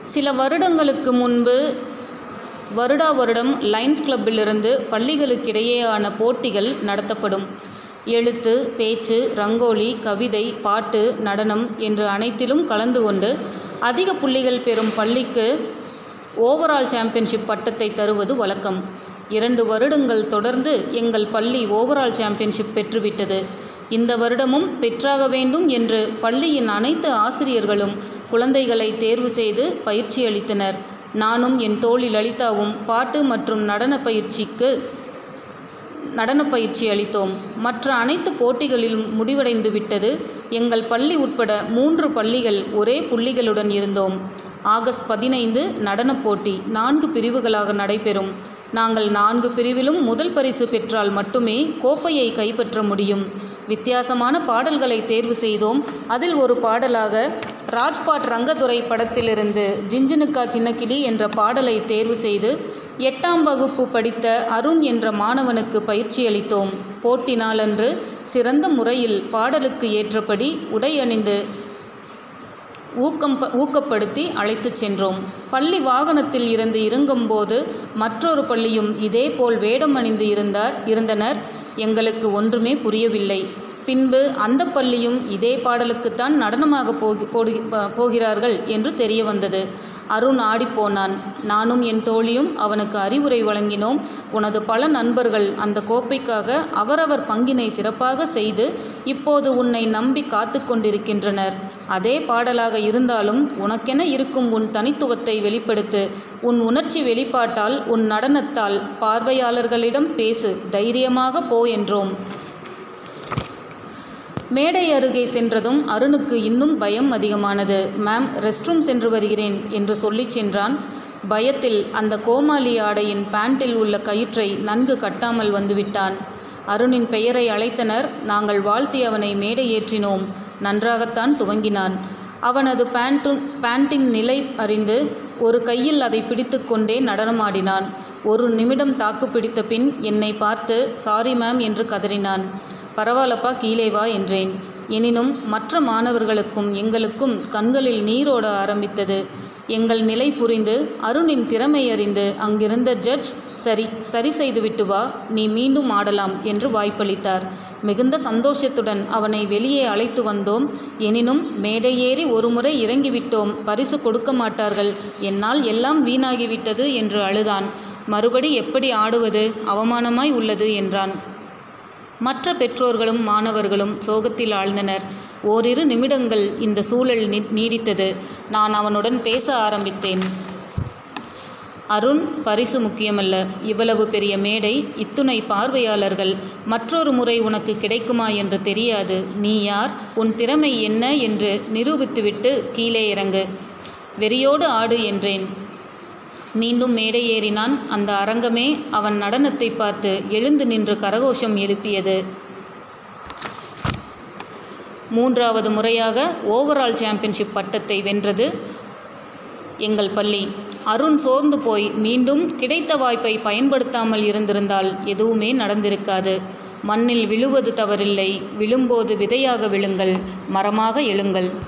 சில வருடங்களுக்கு முன்பு வருடா வருடம் லைன்ஸ் கிளப்பிலிருந்து பள்ளிகளுக்கிடையேயான போட்டிகள் நடத்தப்படும். எழுத்து பேச்சு ரங்கோலி கவிதை பாட்டு நடனம் என்று அனைத்திலும் கலந்து கொண்டு அதிக புள்ளிகள் பெறும் பள்ளிக்கு ஓவரால் சாம்பியன்ஷிப் பட்டத்தை தருவது வழக்கம். இரண்டு வருடங்கள் தொடர்ந்து எங்கள் பள்ளி ஓவரால் சாம்பியன்ஷிப் பெற்றுவிட்டது. இந்த வருடமும் பெற்றாக வேண்டும் என்று பள்ளியின் அனைத்து ஆசிரியர்களும் குழந்தைகளை தேர்வு செய்து பயிற்சி அளித்தனர். நானும் என் தோழி லலிதாவும் பாட்டு மற்றும் நடன பயிற்சிக்கு நடன பயிற்சி அளித்தோம். மற்ற அனைத்து போட்டிகளிலும் முடிவடைந்து விட்டது. எங்கள் பள்ளி உட்பட மூன்று பள்ளிகள் ஒரே புள்ளிகளுடன் இருந்தோம். ஆகஸ்ட் பதினைந்து நடனப் போட்டி நான்கு பிரிவுகளாக நடைபெறும். நாங்கள் நான்கு பிரிவிலும் முதல் பரிசு பெற்றால் மட்டுமே கோப்பையை கைப்பற்ற முடியும். வித்தியாசமான பாடல்களை தேர்வு செய்தோம். அதில் ஒரு பாடலாக ராஜ்பாட் ரங்கதுரை படத்திலிருந்து ஜிஞ்சினுக்கா சின்னக்கிளி என்ற பாடலை தேர்வு செய்து எட்டாம் வகுப்பு படித்த அருண் என்ற மாணவனுக்கு பயிற்சி அளித்தோம். போட்டி நாளன்று சிறந்த முறையில் பாடலுக்கு ஏற்றபடி உடை அணிந்து ஊக்கம் ஊக்கப்படுத்தி அழைத்துச் சென்றோம். பள்ளி வாகனத்தில் இருந்து இறங்கும்போது மற்றொரு பள்ளியும் இதேபோல் வேடம் அணிந்து இருந்தார் இருந்தனர். எங்களுக்கு ஒன்றுமே புரியவில்லை. பின்பு அந்த பள்ளியும் இதே பாடலுக்குத்தான் நடனமாக போகி போடு போகிறார்கள் என்று தெரிய வந்தது. அருண் ஆடிப்போனான் நானும் என் தோழியும் அவனுக்கு அறிவுரை வழங்கினோம். உனது பல நண்பர்கள் அந்த கோப்பைக்காக அவரவர் பங்கினை சிறப்பாக செய்து இப்போது உன்னை நம்பி காத்து கொண்டிருக்கின்றனர். அதே பாடலாக இருந்தாலும் உனக்கென இருக்கும் உன் தனித்துவத்தை வெளிப்படுத்து. உன் உணர்ச்சி வெளிப்பாட்டால் உன் நடனத்தால் பார்வையாளர்களிடம் பேசு. தைரியமாக போ என்றோம். மேடை அருகே சென்றதும் அருணுக்கு இன்னும் பயம் அதிகமானது. மேம் ரெஸ்ட் ரூம் சென்று வருகிறேன் என்று சொல்லிச் சென்றான். பயத்தில் அந்த கோமாளி ஆடையின் பேண்டில் உள்ள கயிற்றை நன்கு கட்டாமல் வந்துவிட்டான். அருணின் பெயரை அழைத்தனர். நாங்கள் வாழ்த்தி அவனை மேடை ஏற்றினோம். நன்றாகத்தான் துவங்கினான். அவனது பேண்ட்டு பேண்டின் நிலை அறிந்து ஒரு கையில் அதை பிடித்து கொண்டே நடனமாடினான் ஒரு நிமிடம் தாக்கு பிடித்த பின் என்னை பார்த்து சாரி மேம் என்று கதறினான். பரவாயில்லப்பா கீழே வா என்றேன். எனினும் மற்ற மாணவர்களுக்கும் எங்களுக்கும் கண்களில் நீரோட ஆரம்பித்தது. எங்கள் நிலை புரிந்து அருணின் திறமை அறிந்து அங்கிருந்த ஜட்ஜ் சரி சரி செய்துவிட்டு வா நீ மீண்டும் ஆடலாம் என்று வாய்ப்பளித்தார். மிகுந்த சந்தோஷத்துடன் அவனை வெளியே அழைத்து வந்தோம். எனினும் மேடை ஏறி ஒருமுறை இறங்கிவிட்டோம். பரிசு கொடுக்க மாட்டார்கள். என்னால் எல்லாம் வீணாகிவிட்டது என்று அழுதான். மறுபடி எப்படி ஆடுவது? அவமானமாய் உள்ளது என்றான். மற்ற பெற்றோர்களும் மாணவர்களும் சோகத்தில் ஆழ்ந்தனர். ஓரிரு நிமிடங்கள் இந்த சூழல் நீடித்தது. நான் அவனுடன் பேச ஆரம்பித்தேன். அருண் பரிசு முக்கியமல்ல. இவ்வளவு பெரிய மேடை இத்துணை பார்வையாளர்கள் மற்றொரு முறை உனக்கு கிடைக்குமா என்று தெரியாது. நீ யார்? உன் திறமை என்ன? என்று நிரூபித்துவிட்டு கீழே இறங்கு. வெறியோடு ஆடு என்றேன். மீண்டும் மேடை ஏறினான். அந்த அரங்கமே அவன் நடனத்தை பார்த்து எழுந்து நின்று கரகோஷம் எழுப்பியது. மூன்றாவது முறையாக ஓவரால் சாம்பியன்ஷிப் பட்டத்தை வென்றது எங்கள் பள்ளி. அருண் சோர்ந்து போய் மீண்டும் கிடைத்த வாய்ப்பை பயன்படுத்தாமல் இருந்திருந்தால் எதுவுமே நடந்திருக்காது. மண்ணில் விழுவது தவறில்லை. விழும்போது விதையாக விழுங்கள். மரமாக எழுங்கள்.